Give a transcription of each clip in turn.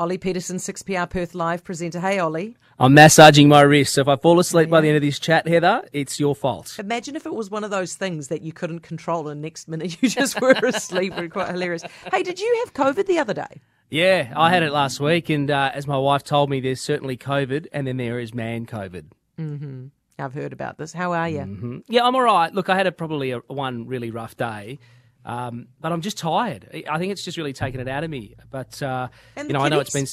Ollie Peterson, 6PR Perth Live presenter. Hey, Ollie. I'm massaging my wrist, so if I fall asleep by the end of this chat, Heather, it's your fault. Imagine if it was one of those things that you couldn't control, and next minute you just were asleep. Be quite hilarious. Hey, did you have COVID the other day? Yeah, I had it last week, and uh, as my wife told me, there's certainly COVID, and then there is man COVID. I've heard about this. How are you? hmm Yeah, I'm all right. Look, I had a, probably a, one really rough day, um, but I'm just tired. I think it's just really taken it out of me. But uh, And you know, I know it's been.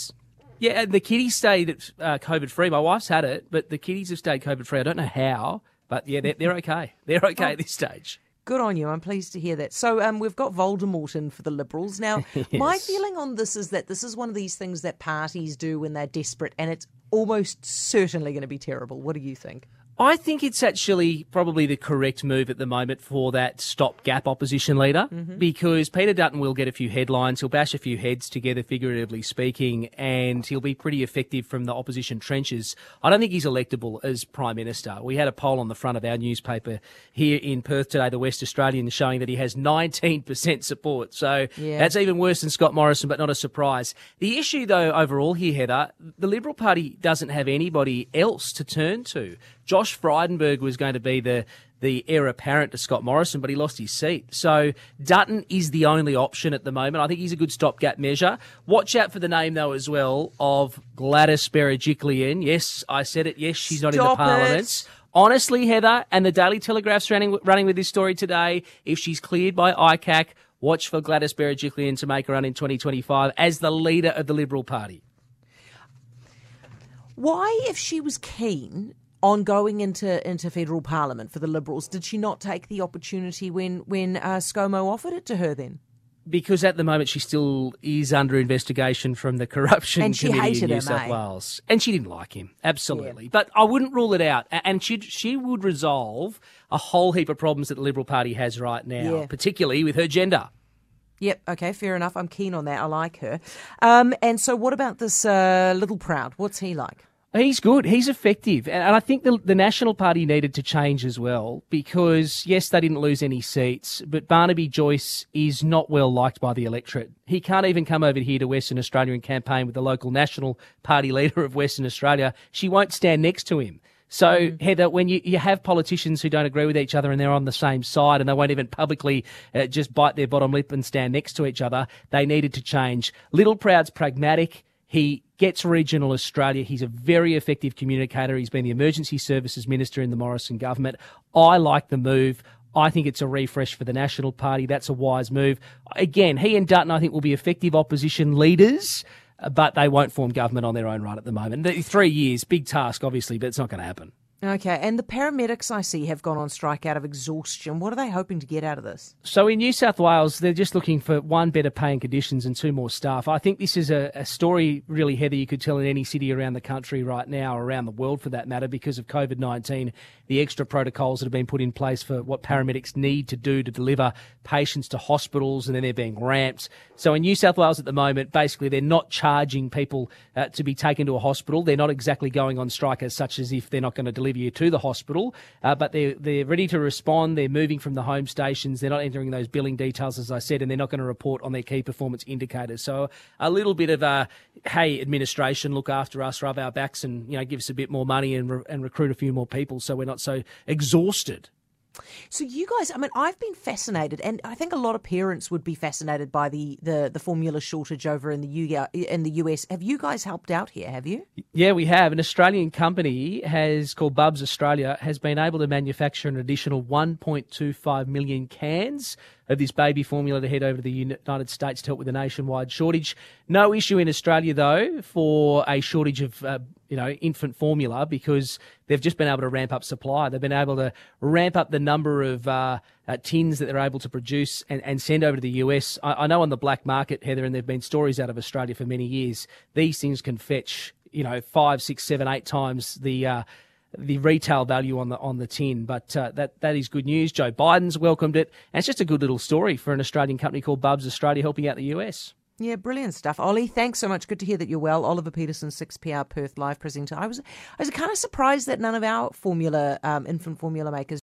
Yeah, and the kiddies stayed uh, COVID free. My wife's had it, but the kiddies have stayed COVID free. I don't know how, but yeah, they're, they're okay. They're okay Oh. at this stage. Good on you. I'm pleased to hear that. So um, we've got Voldemort in for the Liberals. Now, my feeling on this is that this is one of these things that parties do when they're desperate, and it's almost certainly going to be terrible. What do you think? I think it's actually probably the correct move at the moment for that stopgap opposition leader mm-hmm. because Peter Dutton will get a few headlines. He'll bash a few heads together, figuratively speaking, and he'll be pretty effective from the opposition trenches. I don't think he's electable as Prime Minister. We had a poll on the front of our newspaper here in Perth today, the West Australian, showing that he has 19% support. So Yeah. that's even worse than Scott Morrison, but not a surprise. The issue, though, overall here, Heather, the Liberal Party doesn't have anybody else to turn to. Josh Frydenberg was going to be the the heir apparent to Scott Morrison, but he lost his seat. So Dutton is the only option at the moment. I think he's a good stopgap measure. Watch out for the name, though, as well, of Gladys Berejiklian. Yes, I said it. Yes, she's not in the parliament. it. Honestly, Heather, and the Daily Telegraph's running, running with this story today. If she's cleared by ICAC, watch for Gladys Berejiklian to make a run in 2025 as the leader of the Liberal Party. Why, if she was keen on going into, into federal parliament for the Liberals, did she not take the opportunity when, when uh, ScoMo offered it to her then? Because at the moment she still is under investigation from the corruption And she committee hated in New him, South eh? Wales, and she didn't like him absolutely. But I wouldn't rule it out, and she she would resolve a whole heap of problems that the Liberal Party has right now, Yeah. particularly with her gender. Yep, okay, fair enough. I'm keen on that. I like her. Um, and so, what about this uh, Littleproud? What's he like? He's good. He's effective. And and I think the, the National Party needed to change as well because, yes, they didn't lose any seats, but Barnaby Joyce is not well liked by the electorate. He can't even come over here to Western Australia and campaign with the local National Party leader of Western Australia. She won't stand next to him. So, Heather, when you, you have politicians who don't agree with each other and they're on the same side and they won't even publicly uh, just bite their bottom lip and stand next to each other, they needed to change. Littleproud's pragmatic. He gets regional Australia. He's a very effective communicator. He's been the emergency services minister in the Morrison government. I like the move. I think it's a refresh for the National Party. That's a wise move. Again, he and Dutton, I think, will be effective opposition leaders, but they won't form government on their own right at the moment. Three years, big task, obviously, but it's not going to happen. Okay, and the paramedics I see have gone on strike out of exhaustion. What are they hoping to get out of this? So in New South Wales, they're just looking for one, better paying conditions and two, more staff. I think this is a, a story, really, Heather, you could tell in any city around the country right now, around the world for that matter, because of COVID 19, the extra protocols that have been put in place for what paramedics need to do to deliver patients to hospitals, and then they're being ramped. So in New South Wales at the moment, basically, they're not charging people uh, to be taken to a hospital. They're not exactly going on strike as such as if they're not going to deliver you to the hospital, uh, but they're, they're ready to respond. They're moving from the home stations. They're not entering those billing details, as I said, and they're not going to report on their key performance indicators. So a little bit of a, hey, administration, look after us, rub our backs and, you know, give us a bit more money and, re- and recruit a few more people so we're not so exhausted. So you guys, I mean, I've been fascinated, and I think a lot of parents would be fascinated by the, the, the formula shortage over in the U uh, in the US. Have you guys helped out here? Have you? Yeah, we have. An Australian company has called Bubs Australia has been able to manufacture an additional 1.25 million cans of this baby formula to head over to the United States to help with the nationwide shortage. No issue in Australia though for a shortage of uh, you know infant formula because they've just been able to ramp up supply. They've been able to ramp up the number of uh, uh, tins that they're able to produce and, and send over to the US. I, I know on the black market, Heather, and there've been stories out of Australia for many years. These things can fetch you know five, six, seven, eight times the uh, the retail value on the on the tin. But uh, that that is good news. Joe Biden's welcomed it, and it's just a good little story for an Australian company called Bubs Australia helping out the US. Yeah, brilliant stuff. Ollie, thanks so much. Good to hear that you're well. Oliver Peterson, 6PR Perth live presenter. I was I was kind of surprised that none of our formula, um, infant formula makers